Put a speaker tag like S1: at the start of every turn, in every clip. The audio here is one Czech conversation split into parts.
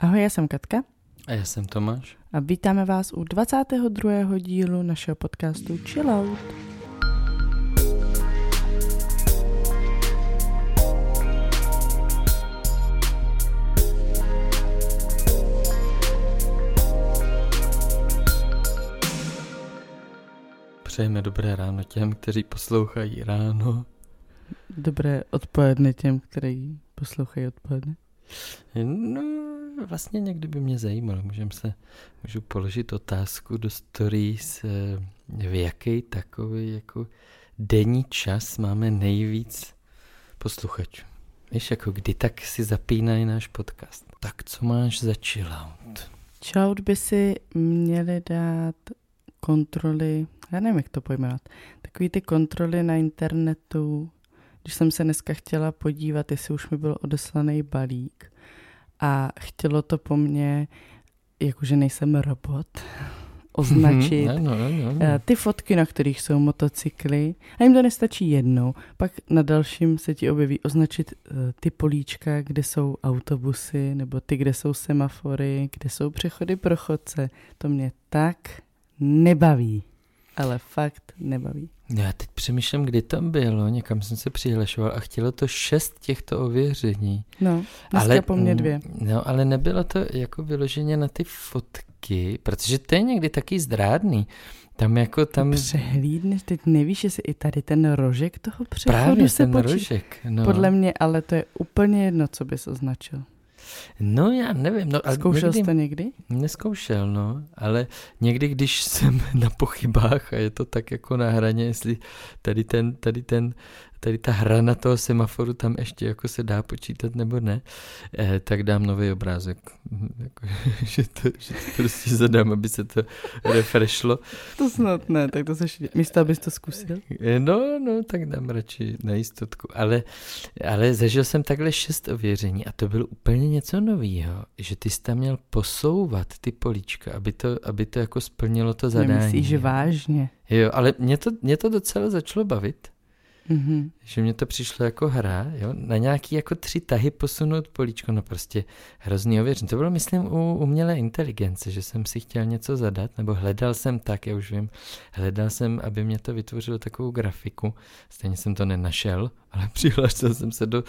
S1: Ahoj, já jsem Katka.
S2: A já jsem Tomáš.
S1: A vítáme vás u 22. dílu našeho podcastu Chill Out.
S2: Přejeme dobré ráno těm, kteří poslouchají ráno.
S1: Dobré odpoledne těm, kteří poslouchají odpoledne.
S2: No, vlastně někdy by mě zajímalo, můžem se, můžu položit otázku do stories, v jaký takový jako denní čas máme nejvíc posluchačů. Víš, jako kdy tak si zapínají náš podcast. Tak co máš za chillout?
S1: Chillout by si měli dát kontroly, já nevím, jak to pojmenovat, takový ty kontroly na internetu, když jsem se dneska chtěla podívat, jestli už mi byl odeslaný balík a chtělo to po mně, jakože nejsem robot, označit
S2: Mhm, ano, ano, ano.
S1: eh, ty fotky, na kterých jsou motocykly. A jim to nestačí jednou. Pak na dalším se ti objeví označit eh, ty políčka, kde jsou autobusy, nebo ty, kde jsou semafory, kde jsou přechody pro chodce. To mě tak nebaví. Ale fakt nebaví.
S2: No Já teď přemýšlím, kdy to bylo, někam jsem se přihlašoval a chtělo to šest těchto ověření.
S1: No, ale, po mně dvě.
S2: No, ale nebylo to jako vyloženě na ty fotky, protože to je někdy taky zdrádný. Tam jako tam...
S1: Přehlídneš, teď nevíš, jestli i tady ten rožek toho přechodu
S2: Právě
S1: se
S2: ten
S1: počítá.
S2: rožek. No.
S1: Podle mě, ale to je úplně jedno, co bys označil.
S2: No já nevím. No,
S1: Zkoušel
S2: někdy...
S1: jsi to někdy?
S2: Neskoušel, no, ale někdy, když jsem na pochybách a je to tak jako na hraně, jestli tady ten, tady ten, tady ta hrana toho semaforu tam ještě jako se dá počítat nebo ne, eh, tak dám nový obrázek. Jako, že, to, že to prostě zadám, aby se to refreshlo.
S1: To snad ne, tak to seš místo, abys to zkusil.
S2: Eh, No, no, tak dám radši na jistotku. Ale, ale zažil jsem takhle šest ověření a to bylo úplně něco nového, že ty jsi tam měl posouvat ty políčka, aby to, aby to jako splnilo to zadání.
S1: Nemyslíš, že vážně?
S2: Jo, ale mě to, mě to docela začalo bavit,
S1: Mhm.
S2: že mě to přišlo jako hra, jo, na nějaký jako tři tahy posunout políčko, no prostě hrozný ověření. To bylo, myslím, u umělé inteligence, že jsem si chtěl něco zadat, nebo hledal jsem tak, já už vím, hledal jsem, aby mě to vytvořilo takovou grafiku, stejně jsem to nenašel, ale přihlásil jsem se do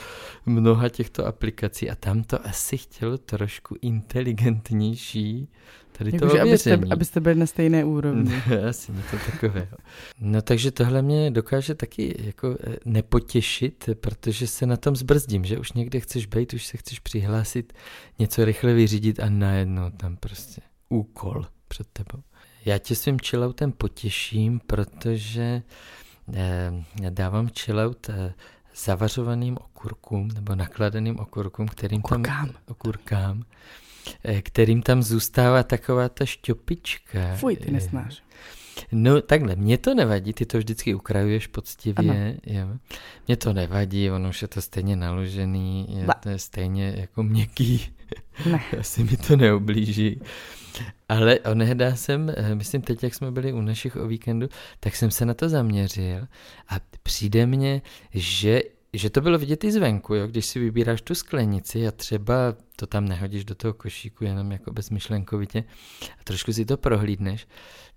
S2: mnoha těchto aplikací a tam to asi chtělo trošku inteligentnější, tady to
S1: Jakože abyste, abyste byli na stejné úrovni.
S2: Asi něco takového. No takže tohle mě dokáže taky jako eh, nepotěšit, protože se na tom zbrzdím, že už někde chceš být, už se chceš přihlásit, něco rychle vyřídit a najednou tam prostě úkol před tebou. Já tě svým chilloutem potěším, protože eh, dávám chillout eh, zavařovaným okurkům nebo nakladeným okurkům, kterým
S1: Okurkám.
S2: tam okurkám, kterým tam zůstává taková ta šťopička.
S1: Fuj, ty
S2: eh,
S1: nesnáš.
S2: No takhle, mě to nevadí, ty to vždycky ukrajuješ poctivě, jo. Mně to nevadí, ono už je to stejně naložený, je,
S1: Ba.
S2: to je stejně jako měkký,
S1: Ne.
S2: asi mi to neublíží. Ale onehda jsem, eh, myslím teď, jak jsme byli u našich o víkendu, tak jsem se na to zaměřil a přijde mně, že že to bylo vidět i zvenku, jo? když si vybíráš tu sklenici a třeba to tam nehodíš do toho košíku jenom jako bezmyšlenkovitě a trošku si to prohlídneš,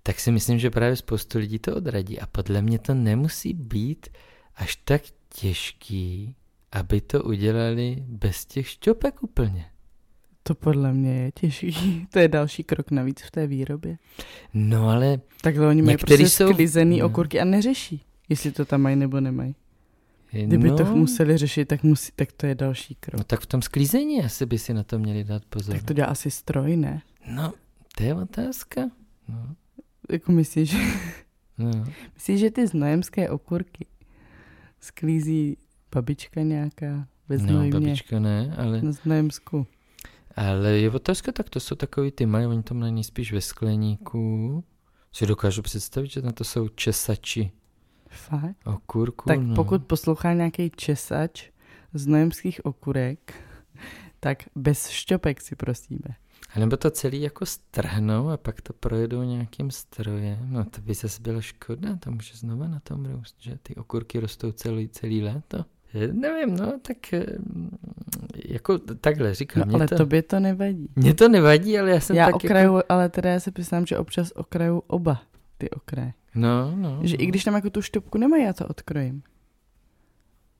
S2: tak si myslím, že právě spoustu lidí to odradí a podle mě to nemusí být až tak těžký, aby to udělali bez těch šťopek úplně.
S1: To podle mě je těžký. To je další krok navíc v té výrobě.
S2: No ale
S1: Takhle oni mají prostě
S2: jsou-
S1: sklizený
S2: no.
S1: okurky a neřeší, jestli to tam mají nebo nemají. Kdyby
S2: no,
S1: to museli řešit, tak, musí, tak to je další krok.
S2: no tak v tom sklízení asi by si na to měli dát pozor.
S1: Tak to dělá asi stroj, ne?
S2: No, to je otázka. No,
S1: Jako myslíš, že,
S2: no.
S1: myslíš, že ty znojemské okurky sklízí babička nějaká ve
S2: no
S1: znojmě
S2: babička ne, ale,
S1: na Znojemsku?
S2: ale je otázka, tak to jsou takový ty mají, oni to mají spíš ve skleníku. Si dokážu představit, že na to jsou česači
S1: Fakt?
S2: okurku.
S1: Tak
S2: no.
S1: pokud poslouchá nějaký česač znojemských okurek, tak bez šťopek si prosíme.
S2: A nebo to celý jako strhnou a pak to projedou nějakým strojem. No to by zase byla škoda, to může znova na tom růst, že ty okurky rostou celý, celý léto. nevím, no, tak eh, jako takhle říkám.
S1: No, ale
S2: to,
S1: tobě to nevadí.
S2: Mně to nevadí, ale já jsem
S1: já
S2: tak
S1: okraju,
S2: jako...
S1: ale teda já se přiznám, že občas okraju oba ty okraje.
S2: No, no.
S1: Že
S2: no.
S1: i když tam jako tu šťopku nemají, já to odkrojím.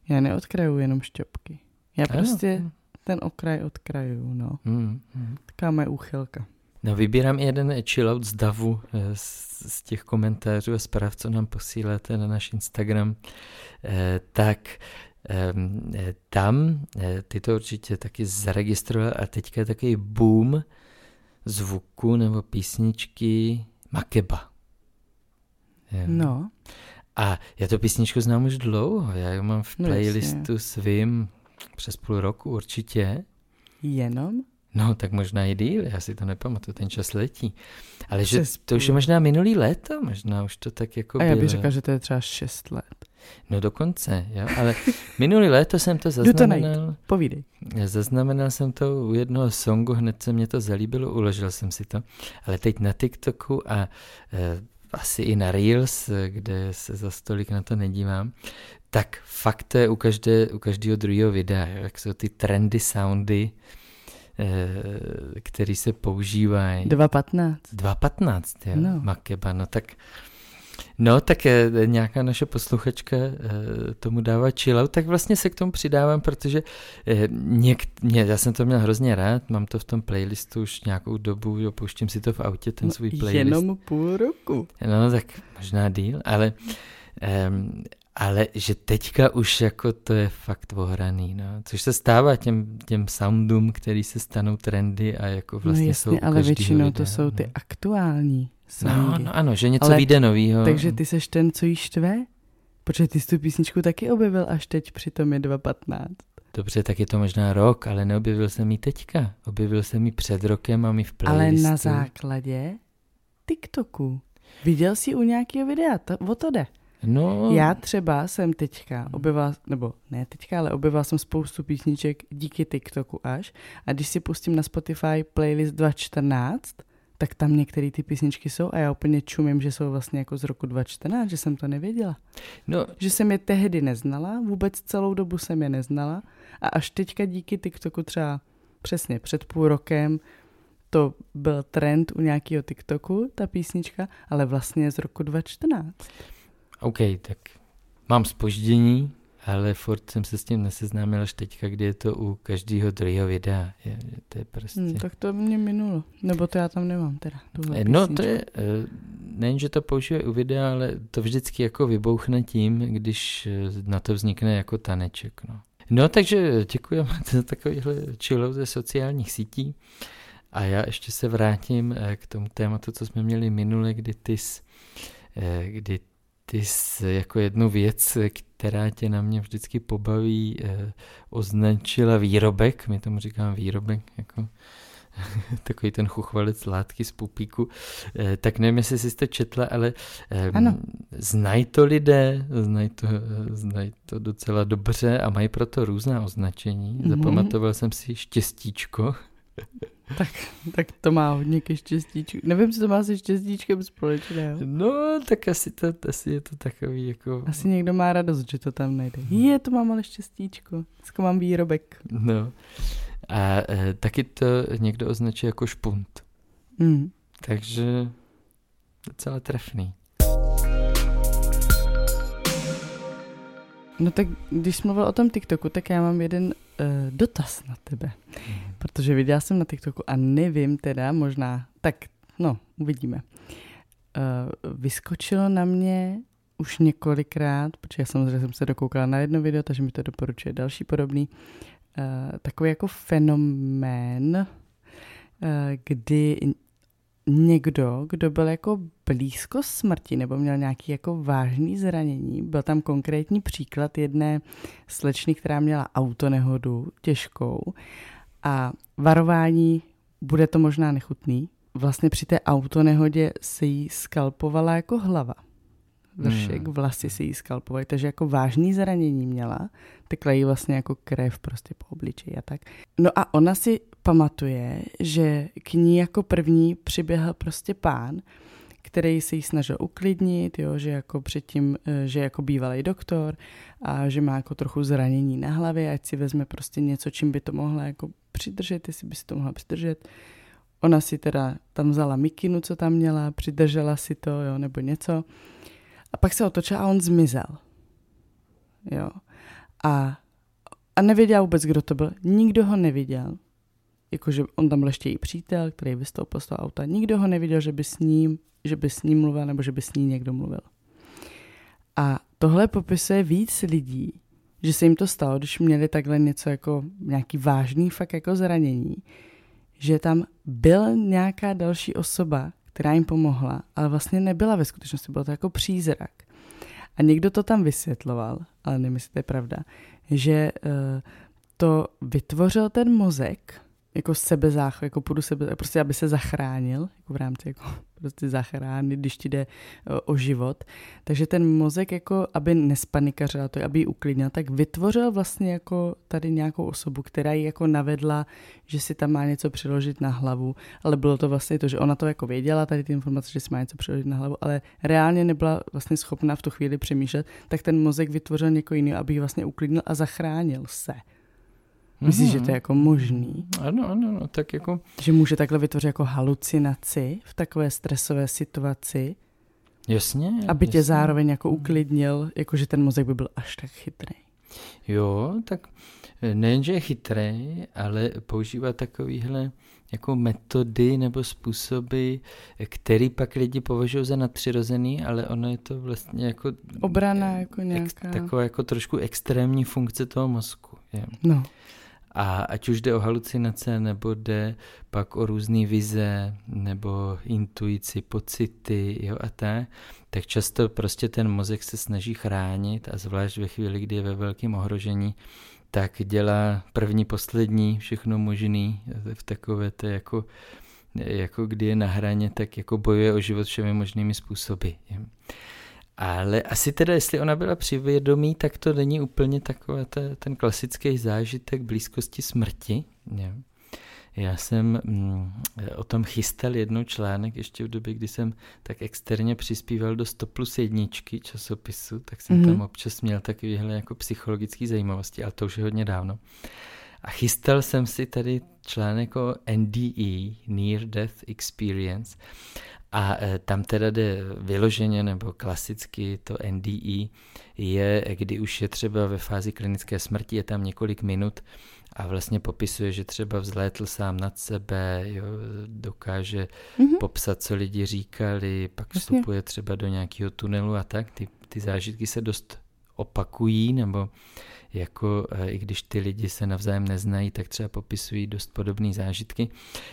S1: Já neodkraju jenom šťopky. Já
S2: Ano.
S1: prostě ten okraj odkraju, no.
S2: Hmm, hmm.
S1: Taková moje úchylka.
S2: No vybírám jeden chillout z davu eh, z, z těch komentářů a zpráv, co nám posíláte na náš Instagram. Eh, tak ehm, eh, tam, eh, ty to určitě taky zaregistroval a teďka je takový boom zvuku nebo písničky Makeba. Jo.
S1: No,
S2: A já tu písničku znám už dlouho, já ji mám v
S1: No
S2: playlistu svým přes půl roku určitě.
S1: jenom?
S2: No, tak možná i díl, já si to nepamatuju, ten čas letí. Ale že to už je možná minulý léto, možná už to tak jako
S1: A já bych
S2: bylo.
S1: řekla, že to je třeba 6 let.
S2: No dokonce, jo, ale minulý léto jsem to
S1: Jdu to
S2: zaznamenal.
S1: Povídej.
S2: Zaznamenal jsem to u jednoho songu, hned se mě to zalíbilo, uložil jsem si to. Ale teď na TikToku a e, asi i na Reels, eh, kde se za stolik na to nedívám, tak fakt to je u, každé, u každého druhého videa, jak jsou ty trendy soundy, e, které se používají.
S1: 2.15.
S2: 2.15, jo,
S1: no.
S2: Makeba, no tak No, tak eh, nějaká naše posluchačka eh, tomu dává chillout, tak vlastně se k tomu přidávám, protože eh, něk, mě, já jsem to měl hrozně rád, mám to v tom playlistu už nějakou dobu, jo, pouštím si to v autě, ten svůj
S1: No,
S2: playlist.
S1: jenom půl roku.
S2: No, tak možná díl, ale, um, ale že teďka už jako to je fakt ohraný, no. Což se stává těm, těm soundům, který se stanou trendy a jako vlastně
S1: no jasně,
S2: jsou
S1: ale většinou
S2: videa,
S1: to jsou ty
S2: no.
S1: aktuální
S2: No,
S1: songy.
S2: no ano, že něco
S1: Ale-
S2: vyjde novýho.
S1: Takže ty seš ten, co jí štve? Protože ty jsi tu písničku taky objevil až teď, přitom je 2.15.
S2: Dobře, tak je to možná rok, ale neobjevil jsem ji teďka. Objevil jsem ji před rokem, mám ji v
S1: Ale
S2: playlistu.
S1: na základě TikToku. Viděl jsi u nějakého videa, to, o to jde.
S2: No,
S1: Já třeba jsem teďka objevila, nebo ne teďka, ale objevila jsem spoustu písniček díky TikToku až. A když si pustím na Spotify playlist 2014, tak tam některé ty písničky jsou a já úplně čumím, že jsou vlastně jako z roku 2014, že jsem to nevěděla.
S2: no,
S1: Že jsem je tehdy neznala, vůbec celou dobu jsem je neznala a až teďka díky TikToku třeba přesně před půl rokem to byl trend u nějakého TikToku, ta písnička, ale vlastně je z roku 2014.
S2: OK, tak mám spoždění, ale furt jsem se s tím neseznámil až teďka, kdy je to u každého druhého videa. Je, je, to je prostě...
S1: Hmm, tak to mě minulo. Nebo to já tam nemám teda. tuhle
S2: Eh, No
S1: písničku.
S2: to je, eh, nejen, že to používají u videa, ale to vždycky jako vybouchne tím, když eh, na to vznikne jako taneček. No, no takže děkujeme za takovýhle chillout ze sociálních sítí. A já ještě se vrátím k tomu tématu, co jsme měli minule, kdy ty jsi, kdy ty jsi jako jednu věc, která tě na mě vždycky pobaví, eh, označila výrobek, my tomu říkáme výrobek, jako takový ten chuchvalec látky z pupíku, eh, tak nevím, jestli jsi to četla, ale eh,
S1: Ano.
S2: znají to lidé, znají to, znají to docela dobře a mají proto různá označení.
S1: Mhm.
S2: Zapamatoval jsem si štěstíčko.
S1: Tak to má hodně ke štěstíčku. Nevím, co to má se štěstíčkem společného.
S2: No, tak asi, to, asi je to takový jako...
S1: Asi někdo má radost, že to tam najde. Je, to mám ale štěstíčko. Dneska mám výrobek.
S2: No. A e, taky to někdo označuje jako špunt.
S1: Mm.
S2: Takže docela trefný.
S1: No tak když jsi mluvil o tom TikToku, tak já mám jeden uh, dotaz na tebe. Protože viděla jsem na TikToku a nevím teda, možná, tak no, uvidíme. Uh, vyskočilo na mě už několikrát, protože já samozřejmě jsem se dokoukala na jedno video, takže mi to doporučuje další podobný, uh, takový jako fenomén, uh, kdy někdo, kdo byl jako blízko smrti nebo měl nějaký jako vážný zranění, byl tam konkrétní příklad jedné slečny, která měla autonehodu těžkou. A varování, bude to možná nechutný, vlastně při té autonehodě se jí skalpovala jako hlava. Vršek,
S2: Hmm.
S1: vlasy se jí skalpovaly, takže jako vážný zranění měla, tekla jí vlastně jako krev prostě po obličeji a tak. No a ona si pamatuje, že k ní jako první přiběhl prostě pán, který se jí snažil uklidnit, jo, že jako předtím, eh, že jako bývalý doktor a že má jako trochu zranění na hlavě, ať si vezme prostě něco, čím by to mohla jako přidržet, jestli by si to mohla přidržet. Ona si teda tam vzala mikinu, co tam měla, přidržela si to, jo, nebo něco. A pak se otočila a on zmizel. Jo. A, a nevěděl vůbec, kdo to byl. Nikdo ho neviděl. Jakože on tam byl ještě její přítel, který vystoupil z toho auta. Nikdo ho neviděl, že by s ním, že by s ním mluvil, nebo že by s ní někdo mluvil. A tohle popisuje víc lidí, že se jim to stalo, když měli takhle něco jako nějaký vážný fakt jako zranění, že tam byl nějaká další osoba, která jim pomohla, ale vlastně nebyla ve skutečnosti, byl to jako přízrak. A někdo to tam vysvětloval, ale je pravda, že uh, to vytvořil ten mozek jako sebezáchranu, jako půdu sebe, prostě aby se zachránil, jako v rámci jako prostě zachránit, když ti jde o, o život. Takže ten mozek jako, aby nespanikařil, to aby ji uklidnil, tak vytvořil vlastně jako tady nějakou osobu, která ji jako navedla, že si tam má něco přiložit na hlavu, ale bylo to vlastně to, že ona to jako věděla, tady ty informace, že si má něco přiložit na hlavu, ale reálně nebyla vlastně schopná v tu chvíli přemýšlet, tak ten mozek vytvořil někoho jiného, aby ji vlastně uklidnil a zachránil se. Myslíš, že to je jako možný?
S2: Ano, ano, no, tak jako...
S1: Že může takhle vytvořit jako halucinaci v takové stresové situaci?
S2: Jasně.
S1: Aby
S2: jasně.
S1: tě zároveň jako uklidnil, jako že ten mozek by byl až tak chytrý.
S2: Jo, tak nejenže je chytrý, ale používá takovýhle jako metody nebo způsoby, který pak lidi považují za nadpřirozený, ale ono je to vlastně jako...
S1: Obrana jako nějaká. Ex,
S2: taková jako trošku extrémní funkce toho mozku. Je.
S1: No.
S2: A ať už jde o halucinace, nebo jde pak o různé vize, nebo intuici, pocity, jo a tak, tak často prostě ten mozek se snaží chránit a zvlášť ve chvíli, kdy je ve velkém ohrožení, tak dělá první, poslední, všechno možný v takové to jako, jako kdy je na hraně, tak jako bojuje o život všemi možnými způsoby. Ale asi teda, jestli ona byla přivědomí, tak to není úplně takový ten klasický zážitek blízkosti smrti. Ne? Já jsem mm, o tom chystal jednou článek ještě v době, kdy jsem tak externě přispíval do 100 plus jedničky časopisu, tak jsem mm-hmm. tam občas měl takovéhle jako psychologické zajímavosti, ale to už je hodně dávno. A chystal jsem si tady článek o NDE, Near Death Experience. A e, tam teda jde vyloženě nebo klasicky to NDE je, kdy už je třeba ve fázi klinické smrti, je tam několik minut a vlastně popisuje, že třeba vzlétl sám nad sebe, jo, dokáže mm-hmm. popsat, co lidi říkali, pak vstupuje třeba do nějakého tunelu a tak. Ty, ty zážitky se dost opakují, nebo jako eh, i když ty lidi se navzájem neznají, tak třeba popisují dost podobné zážitky.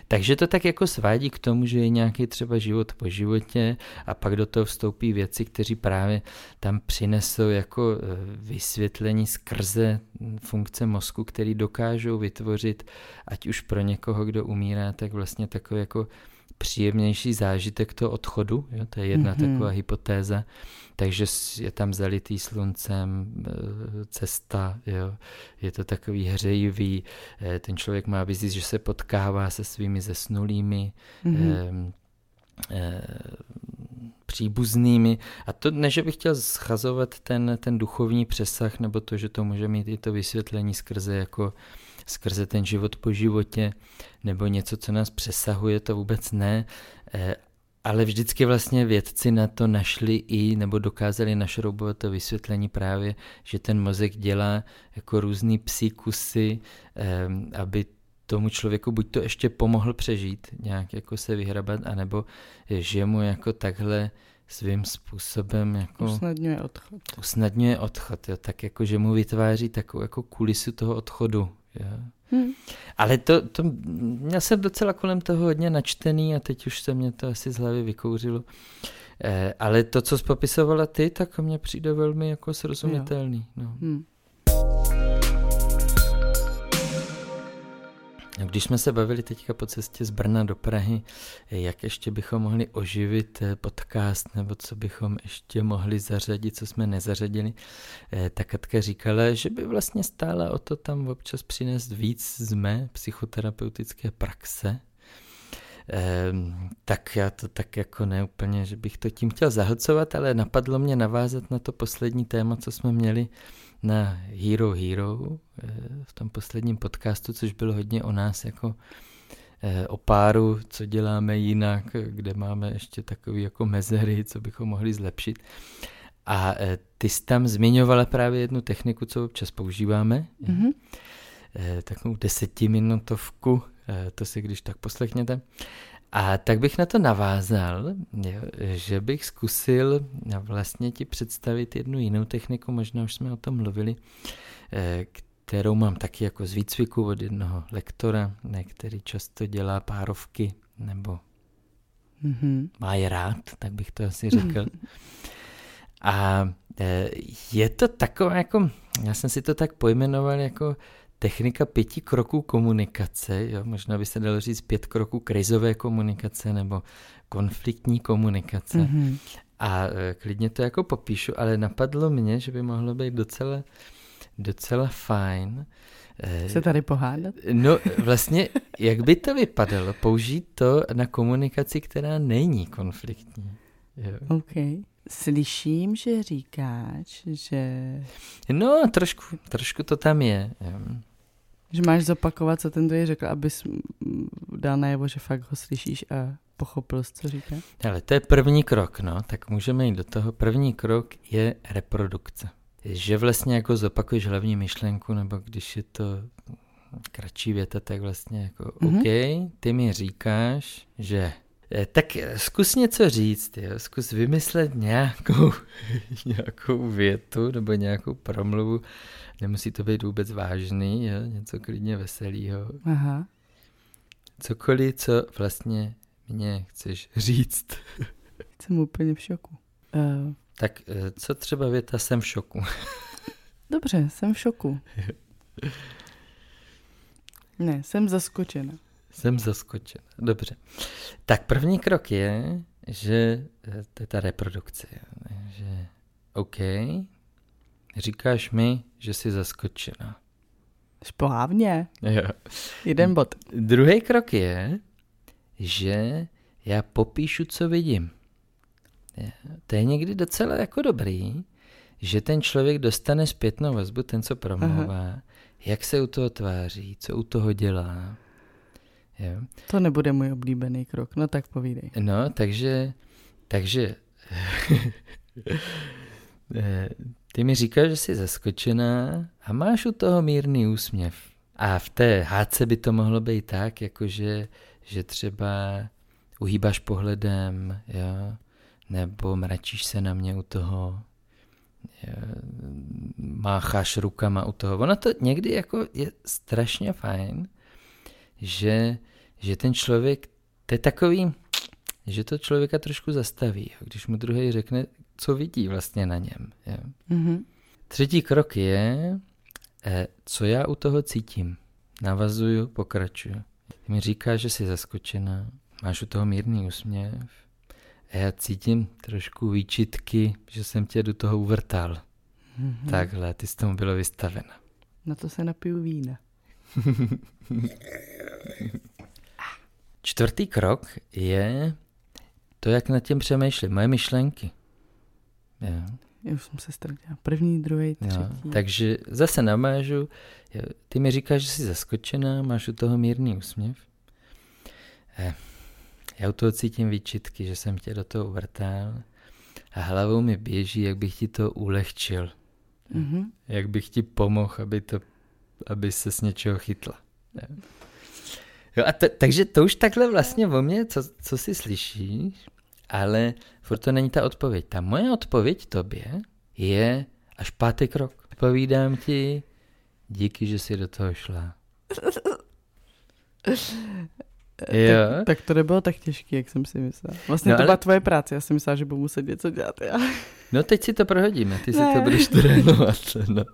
S2: Takže to tak jako svádí k tomu, že je nějaký třeba život po životě a pak do toho vstoupí věci, kteří právě tam přinesou jako eh, vysvětlení skrze funkce mozku, který dokážou vytvořit, ať už pro někoho, kdo umírá, tak vlastně takový jako příjemnější zážitek toho odchodu, jo? to je jedna mm-hmm. taková hypotéza, takže je tam zalitý sluncem e, cesta, jo? je to takový hřejivý, e, ten člověk má vizi, že se potkává se svými zesnulými, mm-hmm. e, příbuznými. A to ne, že bych chtěl schazovat ten, ten duchovní přesah, nebo to, že to může mít i to vysvětlení skrze jako skrze ten život po životě, nebo něco, co nás přesahuje, to vůbec ne. Eh, ale vždycky vlastně vědci na to našli i, nebo dokázali našroubovat to vysvětlení právě, že ten mozek dělá jako různý psíkusy, eh, aby tomu člověku buď to ještě pomohl přežít, nějak jako se vyhrabat, anebo že mu jako takhle svým způsobem jako...
S1: Usnadňuje odchod.
S2: Usnadňuje odchod, jo, tak jako, že mu vytváří takovou jako kulisu toho odchodu. Hmm. Ale to, to, měl jsem docela kolem toho hodně načtený a teď už se mě to asi z hlavy vykouřilo. Eh, ale to, co jsi popisovala ty, tak mně přijde velmi jako srozumitelný. No. Hmm. Když jsme se bavili teďka po cestě z Brna do Prahy, jak ještě bychom mohli oživit eh, podcast, nebo co bychom ještě mohli zařadit, co jsme nezařadili, eh, tak Katka říkala, že by vlastně stála o to tam občas přinést víc z mé psychoterapeutické praxe, Ehm, tak já to tak jako neúplně, že bych to tím chtěl zahlcovat, ale napadlo mě navázat na to poslední téma, co jsme měli na Hero Hero eh, v tom posledním podcastu, což bylo hodně o nás jako eh, o páru, co děláme jinak, kde máme ještě takový jako mezery, co bychom mohli zlepšit. A eh, ty jsi tam zmiňovala právě jednu techniku, co občas používáme, mm-hmm. takovou desetiminutovku, to si když tak poslechněte. A tak bych na to navázal, že bych zkusil vlastně ti představit jednu jinou techniku, možná už jsme o tom mluvili, eh, kterou mám taky jako z výcviku od jednoho lektora, který často dělá párovky nebo mm-hmm. má je rád, tak bych to asi řekl. A eh, je to takové jako, já jsem si to tak pojmenoval jako technika pěti kroků komunikace, jo, možná by se dalo říct pět kroků krizové komunikace nebo konfliktní komunikace. Mm-hmm. A e, klidně to jako popíšu, ale napadlo mě, že by mohlo být docela, docela fajn.
S1: E, se tady pohádat?
S2: No vlastně, jak by to vypadalo, použít to na komunikaci, která není konfliktní. Jo.
S1: OK. Slyším, že říkáš, že...
S2: No, trošku, trošku to tam je. Jo.
S1: Že máš zopakovat, co ten druhý řekl, abys dal najevo, že fakt ho slyšíš a pochopil, co říká?
S2: Ale to je první krok, no, tak můžeme jít do toho. První krok je reprodukce. Že vlastně jako zopakuješ hlavní myšlenku, nebo když je to kratší věta, tak vlastně jako mm-hmm. OK, ty mi říkáš, že tak zkus něco říct, jo. zkus vymyslet nějakou, nějakou větu nebo nějakou promluvu, Nemusí to být vůbec vážný, jo? něco klidně veselého. Aha. Cokoliv, co vlastně mě chceš říct.
S1: Jsem úplně v šoku.
S2: Uh. Tak eh, co třeba věta jsem v šoku?
S1: Dobře, jsem v šoku. ne, jsem zaskočena.
S2: Jsem zaskočena, dobře. Tak první krok je, že eh, to je ta reprodukce. Že OK, Říkáš mi, že jsi zaskočená.
S1: Správně.
S2: Jo.
S1: Jeden bod.
S2: Druhý krok je, že já popíšu, co vidím. To je někdy docela jako dobrý, že ten člověk dostane zpětnou vazbu, ten, co promlouvá, Aha. jak se u toho tváří, co u toho dělá. Jo.
S1: To nebude můj oblíbený krok, no tak povídej.
S2: No, takže, takže eh, ty mi říkáš, že jsi zaskočená a máš u toho mírný úsměv. A v té hádce by to mohlo být tak, jakože že třeba uhýbáš pohledem, jo, nebo mračíš se na mě u toho, jo, mácháš rukama u toho. Ono to někdy jako je strašně fajn, že, že ten člověk, to je takový, že to člověka trošku zastaví. Když mu druhý řekne, co vidí vlastně na něm. Je. Mm-hmm. Třetí krok je, eh, co já u toho cítím. Navazuju, pokračuju. Ty mi říká, že jsi zaskočená, máš u toho mírný úsměv a já cítím trošku výčitky, že jsem tě do toho uvrtal. Mm-hmm. Takhle, ty jsi tomu bylo vystavena.
S1: Na to se napiju vína.
S2: Čtvrtý krok je to, jak nad tím přemýšlím, moje myšlenky.
S1: Jo. Já už jsem se ztratila. První, druhý, třetí. Jo.
S2: Takže zase namážu. Ty mi říkáš, že jsi zaskočená, máš u toho mírný úsměv. Eh, já u toho cítím výčitky, že jsem tě do toho uvrtal a hlavou mi běží, jak bych ti to ulehčil. Mm-hmm. Jak bych ti pomohl, aby, to, aby se s něčeho chytla. Jo. Jo, a to, takže to už takhle vlastně o mě, co, co si slyšíš, ale furt to není ta odpověď. Ta moje odpověď tobě je až pátý krok. Povídám ti, díky, že jsi do toho šla.
S1: jo. Tak, tak to nebylo tak těžké, jak jsem si myslel. Vlastně no, to ale... byla tvoje práce, já jsem myslela, že budu muset něco dělat. Já.
S2: No teď si to prohodíme, ty ne. si to budeš trénovat. No.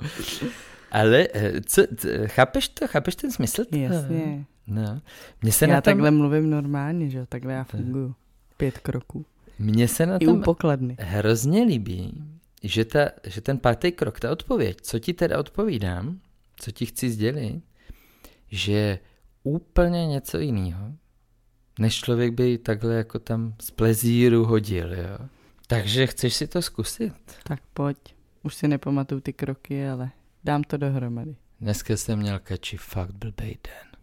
S2: Ale eh, co, co, chápeš to, chápeš ten smysl?
S1: Jasně.
S2: No.
S1: Mně se já na tom... takhle mluvím normálně, že takhle já funguju. Pět kroků.
S2: Mně se na tom pokladny. hrozně líbí, že, ta, že ten pátý krok, ta odpověď, co ti teda odpovídám, co ti chci sdělit, že úplně něco jiného, než člověk by takhle jako tam z plezíru hodil, jo. Takže chceš si to zkusit?
S1: Tak pojď. Už si nepamatuju ty kroky, ale dám to dohromady.
S2: Dneska jsem měl kači fakt blbej den.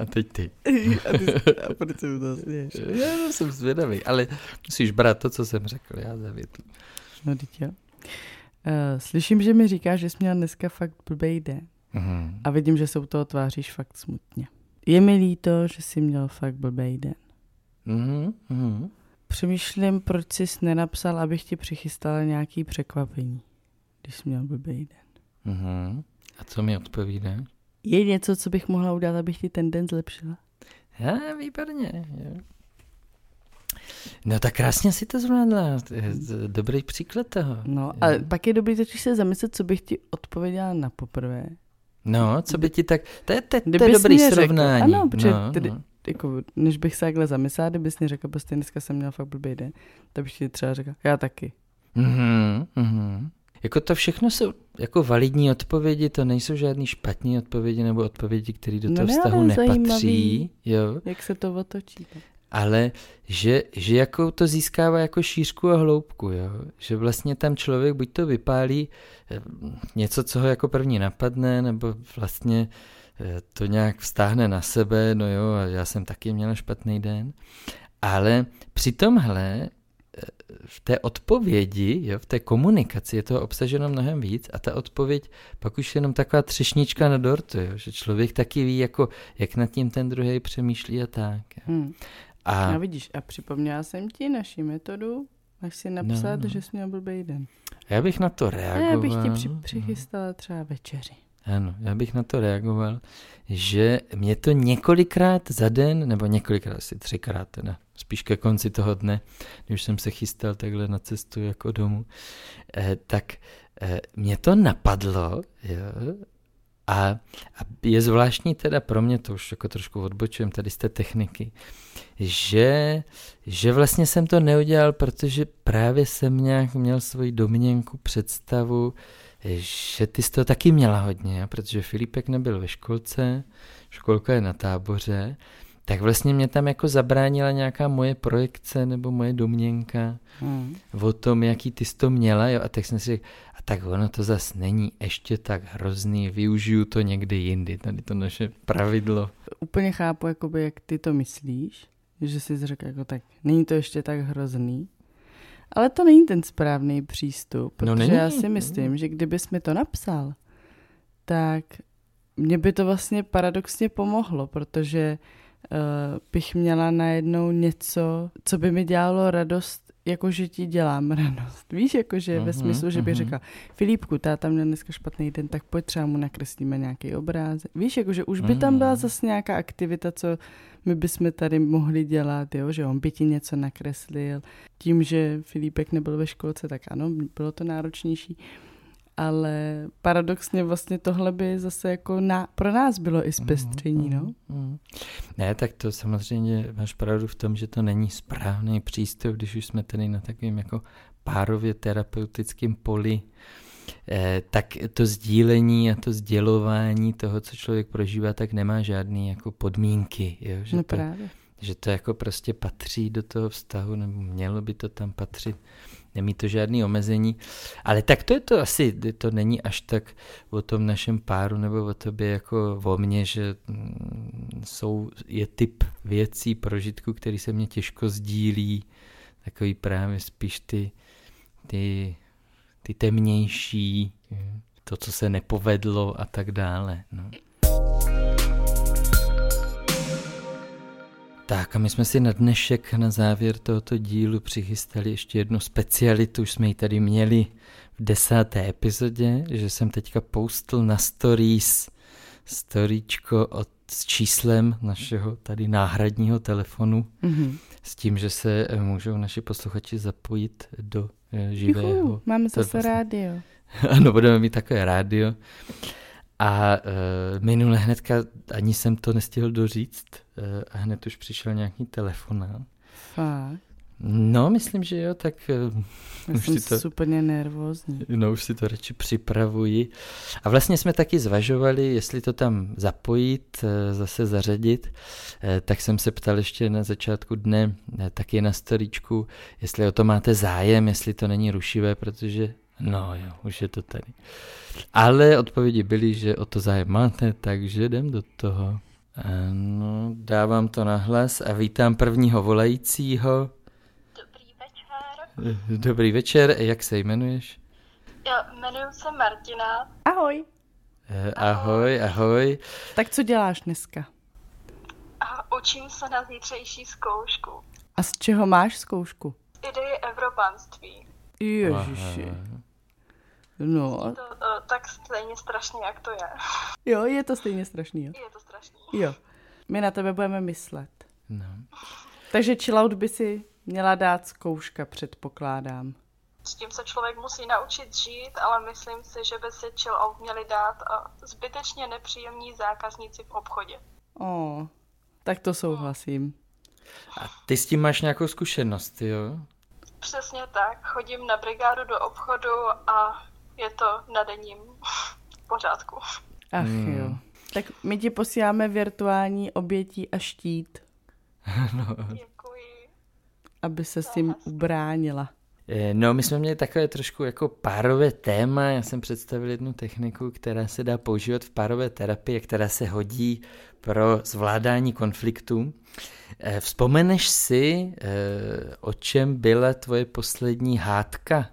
S2: A teď ty.
S1: a, ty a proč mi to směš?
S2: Já jsem zvědavý, ale musíš brát to, co jsem řekl, já zavětlu.
S1: No, teď jo. Uh, slyším, že mi říkáš, že jsi měl dneska fakt blbej den.
S2: Mm-hmm.
S1: A vidím, že se u toho tváříš fakt smutně. Je mi líto, že jsi měl fakt blbej den.
S2: Mm-hmm.
S1: Přemýšlím, proč jsi nenapsal, abych ti přichystala nějaký překvapení, když jsi měl blbej den.
S2: Mm-hmm. A co mi odpovídá?
S1: Je něco, co bych mohla udělat, abych ti ten den zlepšila?
S2: Já, výborně. Jo. No tak krásně si to zvládla. Dobrý příklad toho.
S1: No, ale pak je dobrý totiž se zamyslet, co bych ti odpověděla na poprvé.
S2: No, co by ti tak... To je, to, to je dobrý srovnání.
S1: Řekl, ano, protože
S2: no,
S1: tedy,
S2: no.
S1: jako, než bych se takhle zamyslela, kdybys mi řekl, prostě dneska jsem měla fakt blbý den, tak bych ti třeba řekla, já taky.
S2: Mm-hmm, mm-hmm. Jako to všechno jsou jako validní odpovědi, to nejsou žádný špatné odpovědi nebo odpovědi, které do
S1: No
S2: toho
S1: ne,
S2: vztahu nepatří.
S1: zajímavý.
S2: Jo.
S1: Jak se to otočí. tak.
S2: Ale že, že jako to získává jako šířku a hloubku, jo? že vlastně tam člověk buď to vypálí eh, něco, co ho jako první napadne, nebo vlastně eh, to nějak vztáhne na sebe, no jo, a já jsem taky měla špatný den, ale při tomhle v té odpovědi, jo, v té komunikaci je toho obsaženo mnohem víc a ta odpověď pak už je jenom taková třešnička na dortu, jo, že člověk taky ví, jako, jak nad tím ten druhý přemýšlí a tak. Jo.
S1: Hmm.
S2: A
S1: A vidíš, a připomněla jsem ti naši metodu, až si napsat,
S2: No, no.
S1: že jsi měl blbý den.
S2: já bych na to
S1: A
S2: reagoval.
S1: já bych ti při, přichystala třeba večeři.
S2: Ano, já bych na to reagoval, že mě to několikrát za den, nebo několikrát, asi třikrát teda, spíš ke konci toho dne, když jsem se chystal takhle na cestu jako domů, eh, tak eh, mě to napadlo, jo, a, a je zvláštní teda pro mě, to už jako trošku odbočujem tady z té techniky, že, že vlastně jsem to neudělal, protože právě jsem nějak měl svoji domněnku, představu, že ty jsi to taky měla hodně, protože Filipek nebyl ve školce, školka je na táboře, tak vlastně mě tam jako zabránila nějaká moje projekce nebo moje domněnka
S1: Hmm.
S2: o tom, jaký ty jsi to měla, jo, a tak jsem si řekl, a tak ono to zas není ještě tak hrozný, využiju to někdy jindy, tady to naše pravidlo.
S1: Úplně chápu, jakoby, jak ty to myslíš, že jsi řekl, jako tak, není to ještě tak hrozný. Ale to není ten správný přístup, protože
S2: No není.
S1: já si myslím, že kdybys mi to napsal, tak mě by to vlastně paradoxně pomohlo, protože uh, bych měla najednou něco, co by mi dělalo radost, jako že ti dělám radost. Víš, jakože ve
S2: Mhm,
S1: smyslu, že bych
S2: mhm.
S1: řekla, Filipku, táta měl dneska špatný den, tak pojď třeba mu nakreslíme nějaký obrázek. Víš, jakože už by tam byla
S2: Mhm.
S1: zase nějaká aktivita, co my bychom tady mohli dělat, jo? že on by ti něco nakreslil. Tím, že Filipek nebyl ve školce, tak ano, bylo to náročnější. Ale paradoxně vlastně tohle by zase jako na, pro nás bylo i zpestření, no.
S2: Mm. Ne, tak to samozřejmě máš pravdu v tom, že to není správný přístup, když už jsme tady na takovým jako párově terapeutickém poli, tak to sdílení a to sdělování toho, co člověk prožívá, tak nemá žádný jako podmínky, jo? Že,
S1: No
S2: to,
S1: právě.
S2: že to jako prostě patří do toho vztahu, nebo mělo by to tam patřit, nemí to žádný omezení. Ale tak to je to asi, to není až tak o tom našem páru nebo o tobě jako o mně, že mm, jsou, je typ věcí, prožitků, který se mně těžko sdílí, takový právě spíš ty, ty, ty temnější, to, co se nepovedlo a tak dále. No. Tak a my jsme si na dnešek, na závěr tohoto dílu přichystali ještě jednu specialitu, už jsme ji tady měli v desáté epizodě, že jsem teďka postl na stories storíčko od, s číslem našeho tady náhradního telefonu,
S1: Mhm.
S2: s tím, že se eh, můžou naši posluchači zapojit do živého.
S1: Juhu, máme zase
S2: vlastně-
S1: rádio.
S2: ano, budeme mít takové rádio. A e, minule hnedka ani jsem to nestihl doříct e, a hned už přišel nějaký telefonát.
S1: Fakt.
S2: No, myslím, že jo, tak eh,
S1: Já
S2: už
S1: jsem
S2: to,
S1: super nervózní.
S2: no, už si to radši připravuji. A vlastně jsme taky zvažovali, jestli to tam zapojit, eh, zase zařadit. Eh, Tak jsem se ptal ještě na začátku dne, taky na storíčku, jestli o to máte zájem, jestli to není rušivé, protože no jo, už je to tady. Ale odpovědi byly, že o to zájem máte, takže jdem do toho. Ano, dávám to na hlas a vítám prvního volajícího.
S3: Dobrý večer.
S2: Eh, jak se jmenuješ?
S3: Já jmenuji se Martina
S1: Ahoj.
S2: Eh, Ahoj, ahoj.
S1: Tak co děláš dneska?
S3: a učím se na zítřejší zkoušku.
S1: A z čeho máš zkoušku?
S3: Idei evropanství.
S1: Ježiši. No,
S3: To uh, tak stejně strašně, jak to je.
S1: jo, je to stejně strašný, jo.
S3: Je to strašný.
S1: Jo. My na tebe budeme myslet.
S2: No.
S1: Takže chillout by si měla dát zkouška, předpokládám.
S3: S tím se člověk musí naučit žít, ale myslím si, že by si chill out měli dát a zbytečně nepříjemní zákazníci v obchodě.
S1: O, tak to souhlasím.
S2: A ty s tím máš nějakou zkušenost, jo?
S3: Přesně tak. Chodím na brigádu do obchodu a je to na denním pořádku.
S1: Ach
S2: Hmm.
S1: jo. Tak my ti posíláme virtuální obětí a štít,
S3: Děkuji.
S1: Aby se s tím ubránila.
S2: Eh, No, my jsme měli takové trošku jako párové téma. Já jsem představil jednu techniku, která se dá používat v párové terapii, která se hodí pro zvládání konfliktů. Eh, Vzpomeneš si, eh, o čem byla tvoje poslední hádka?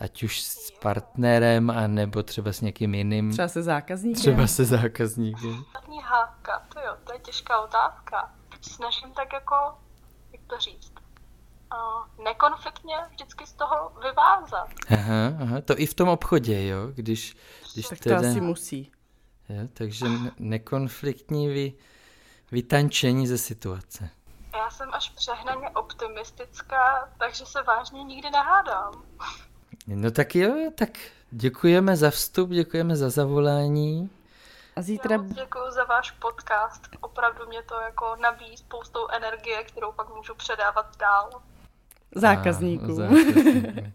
S2: Ať už s partnerem, anebo třeba s někým jiným.
S1: Třeba se zákazníkem.
S2: Třeba se zákazníkem.
S3: První hádka, to jo, to je těžká otázka. Snažím tak jako, jak to říct, nekonfliktně vždycky z toho vyvázat.
S2: Aha, aha, to i v tom obchodě, jo? Když, když
S1: Tak to asi musí.
S2: Jo, takže ne- nekonfliktní vy, vytančení ze situace.
S3: Já jsem až přehnaně optimistická, takže se vážně nikdy nehádám.
S2: No tak jo, tak děkujeme za vstup, děkujeme za zavolání.
S1: A
S3: Já
S1: zítra...
S3: moc děkuji za váš podcast. Opravdu mě to jako nabíjí spoustou energie, kterou pak můžu předávat dál.
S1: Zákazníků.
S2: A, zákazníků.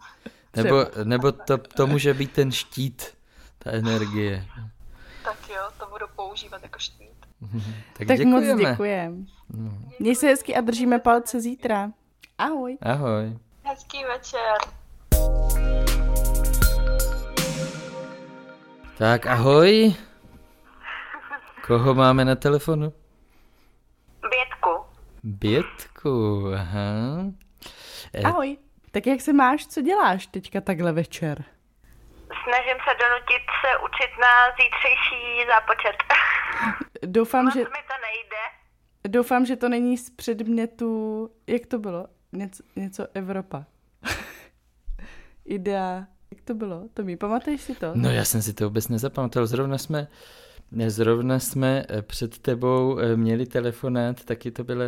S2: nebo nebo to, to může být ten štít, ta energie.
S3: Tak jo, to budu používat jako štít.
S2: Tak,
S1: tak moc
S2: děkujeme.
S1: děkujem. Měj se hezky a držíme palce zítra. Ahoj.
S2: Ahoj.
S3: Hezký večer.
S2: Tak ahoj. Koho máme na telefonu?
S3: Bětku.
S2: Bětku, aha. Eh,
S1: Ahoj. Tak jak se máš, co děláš teďka takhle večer?
S3: Snažím se donutit se učit na zítřejší zápočet.
S1: Doufám, že,
S3: mi to nejde.
S1: doufám, že to není z předmětu, jak to bylo? Něco, něco Evropa. Idea, jak to bylo? To mi pamatuješ si to?
S2: No já jsem si to vůbec nezapamatoval. Zrovna jsme, zrovna jsme eh, před tebou eh, měli telefonát, taky to byla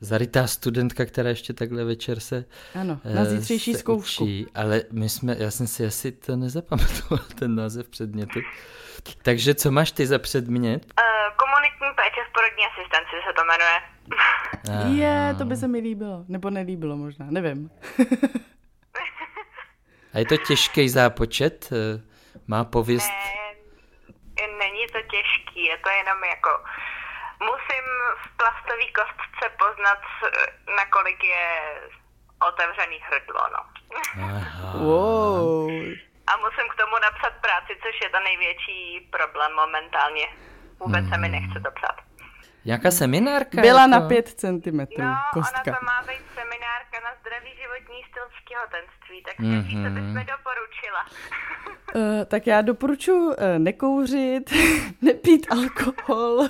S2: zarytá studentka, která ještě takhle večer se
S1: Ano,
S2: eh,
S1: na zítřejší
S2: se
S1: zkoušku.
S2: Učí, ale my jsme, já jsem si asi to nezapamatoval, ten název předmětu. Takže co máš ty za předmět?
S3: Uh, komunitní péče v porodní asistenci se to jmenuje.
S1: Je, to by se mi líbilo. Nebo nelíbilo možná, nevím.
S2: A je to těžký zápočet? Eh, Má pověst?
S3: Ne, není to těžký, je to jenom jako... Musím v plastové kostce poznat, nakolik je otevřený hrdlo, no.
S2: Aha.
S1: Wow.
S3: A musím k tomu napsat práci, což je ta největší problém momentálně. Vůbec se mi nechce to psát.
S2: Nějaká seminárka?
S1: Byla
S2: jako?
S1: na 5 cm
S3: No,
S1: kostka.
S3: ona to má být seminárka na zdravý životní styl v těhotenství, tak mm-hmm. co bys mi doporučila?
S1: Uh, tak já doporučuji uh, nekouřit, nepít alkohol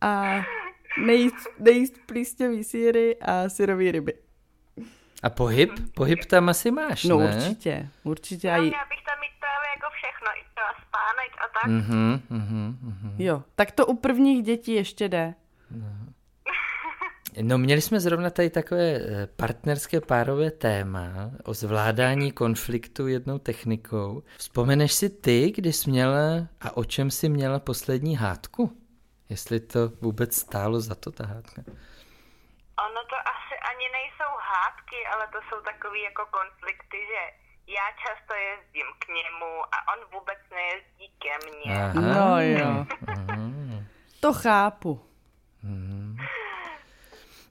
S1: a nejíst, nejíst plísňový síry a syrový ryby.
S2: A pohyb? Pohyb tam asi máš,
S1: No
S2: ne?
S1: určitě, určitě.
S3: No,
S1: A j-
S3: měla bych tam mít právě jako všechno, i to a spánek a tak.
S2: Mhm, mhm, mhm.
S1: jo, tak to u prvních dětí ještě jde.
S2: No měli jsme zrovna tady takové eh, partnerské párové téma o zvládání konfliktu jednou technikou. Vzpomeneš si ty, když jsi měla a o čem jsi měla poslední hádku? Jestli to vůbec stálo za to ta hádka?
S3: Ono to asi ani nejsou hádky, ale to jsou takový jako konflikty, že já často jezdím k němu a on vůbec nejezdí ke mně.
S2: Aha.
S1: No jo.
S2: Aha.
S1: To chápu.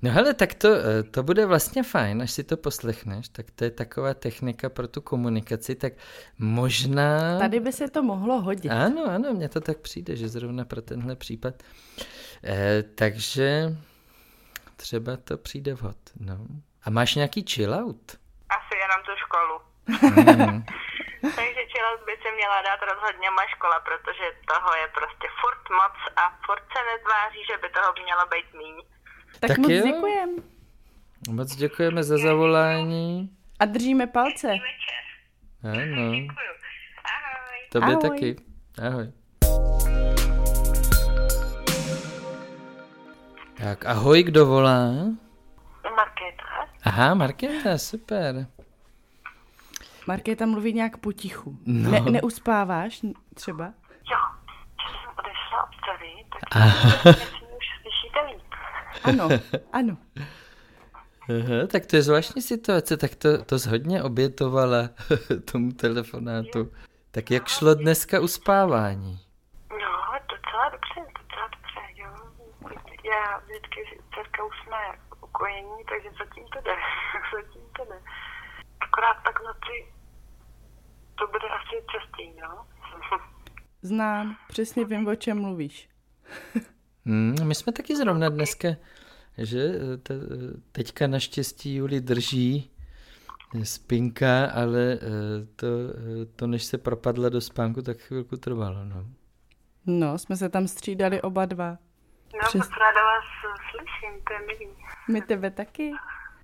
S2: No hele, tak to, eh, to bude vlastně fajn, až si to poslechneš, tak to je taková technika pro tu komunikaci, tak možná...
S1: Tady by se to mohlo hodit.
S2: Ano, ano, mně to tak přijde, že zrovna pro tenhle případ. Eh, takže třeba to přijde vhod, no. A máš nějaký chillout?
S3: Asi jenom tu školu.
S2: Mm.
S3: Takže chillout by se měla dát rozhodně moje škola, protože toho je prostě furt moc a furt se netváří, že by toho mělo být míň.
S1: Tak,
S2: Tak
S1: moc
S2: jo.
S1: děkujem.
S2: Moc děkujeme za zavolání.
S1: A držíme palce.
S3: Večer.
S2: Ano,
S3: Děkuju. Ahoj.
S2: tobě
S1: Ahoj.
S2: taky. Ahoj. Tak ahoj, kdo volá?
S3: Markéta.
S2: Aha, Markéta, super.
S1: Markéta mluví nějak potichu.
S2: No.
S1: Ne, neuspáváš třeba?
S3: Jo, že jsem odešla od tady, tak
S2: Aha.
S3: myslím, už slyšíte líp.
S1: Ano, ano.
S2: Aha, tak to je zvláštní situace, tak to, to hodně obětovala tomu telefonátu. Tak jak šlo dneska uspávání?
S3: No, docela dobře, docela dobře, jo. Já vždycky s dcerkou jsme ukojení, takže zatím to jde, zatím to jde. Akorát tak noci to bude asi častěji, no.
S1: Znám, přesně vím, o čem mluvíš.
S2: Hmm, my jsme taky zrovna dneska, že eh, te, teďka naštěstí Juli drží eh, spinka, ale eh, to, eh, to než se propadla do spánku, tak chvilku trvalo. No.
S1: No, jsme se tam střídali oba dva.
S3: No,
S1: Přes-
S3: moc ráda vás slyším, to je milý.
S1: My tebe taky.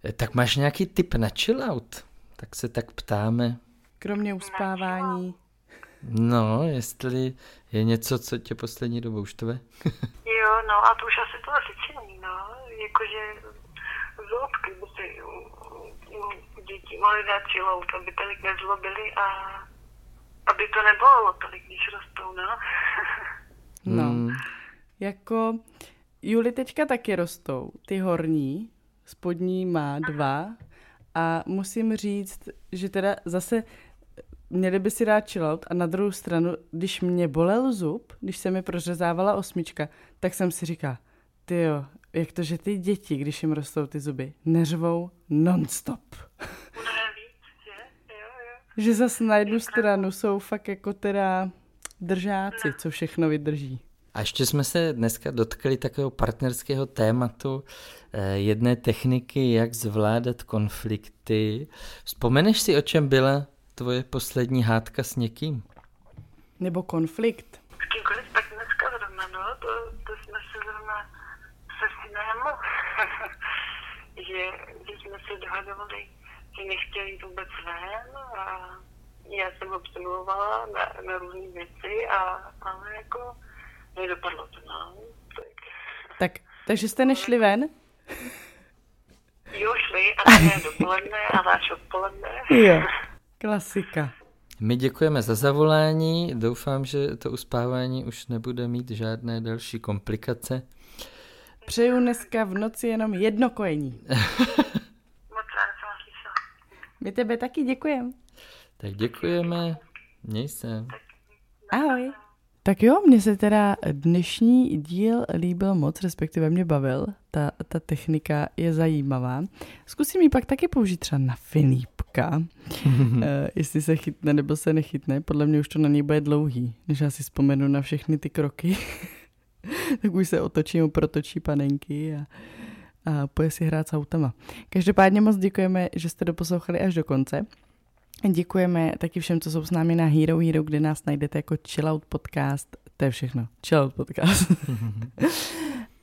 S2: Eh, Tak máš nějaký tip na chillout? Tak se tak ptáme.
S1: Kromě uspávání.
S2: No, jestli je něco, co tě poslední dobou štve.
S3: No a to už asi to řečení, no. Jakože zlobky by si dětí mohli dát chillout, aby tolik nezlobili a aby to nebolelo tolik, když rostou, no.
S1: No,
S2: Hmm.
S1: jako Juli teďka taky rostou. Ty horní, spodní má dva a musím říct, že teda zase měli by si dát chillout a na druhou stranu, když mě bolel zub, když se mi prořezávala osmička, tak jsem si říkala, ty jo, jak to, že ty děti, když jim rostou ty zuby, neřvou nonstop.
S3: Že? Jo, jo.
S1: Že zase na jednu stranu jsou fakt jako teda držáci, co všechno vydrží.
S2: A ještě jsme se dneska dotkli takového partnerského tématu, eh, jedné techniky, jak zvládat konflikty. Vzpomeneš si, o čem byla tvoje poslední hádka s někým?
S1: Nebo konflikt.
S3: S kýmkoliv tak dneska zrovna, no, to, to jsme se zrovna se synem, že, že jsme se dohadovali, že nechtěli vůbec ven a já jsem ho přemluvala na, na různé věci, a, ale jako nedopadlo to, no. Tak.
S1: Tak, takže jste nešli ven?
S3: Jo, šli, a ne dopoledne, ale až odpoledne.
S1: Jo. Klasika.
S2: My děkujeme za zavolání, doufám, že to uspávání už nebude mít žádné další komplikace.
S1: Přeju dneska v noci jenom jedno kojení. My tebe taky děkujeme.
S2: Tak děkujeme, měj se.
S1: Ahoj. Tak jo, mně se teda dnešní díl líbil moc, respektive mě bavil. Ta, ta technika je zajímavá. Zkusím ji pak taky použít třeba na Filipka, uh, jestli se chytne nebo se nechytne. Podle mě už to na něj bude dlouhý, než já si vzpomenu na všechny ty kroky. tak už se otočím, protočí panenky a, a poje si hrát s autama. Každopádně moc děkujeme, že jste doposlouchali až do konce. Děkujeme taky všem, co jsou s námi na Hero Hero, kde nás najdete jako Chillout Podcast. To je všechno. Chillout Podcast.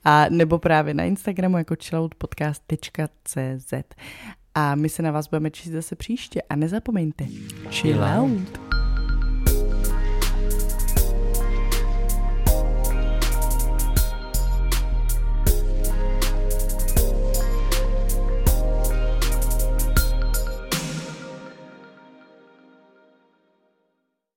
S1: A nebo právě na Instagramu jako chilloutpodcast.cz. A my se na vás budeme číst zase příště. A nezapomeňte, chill out.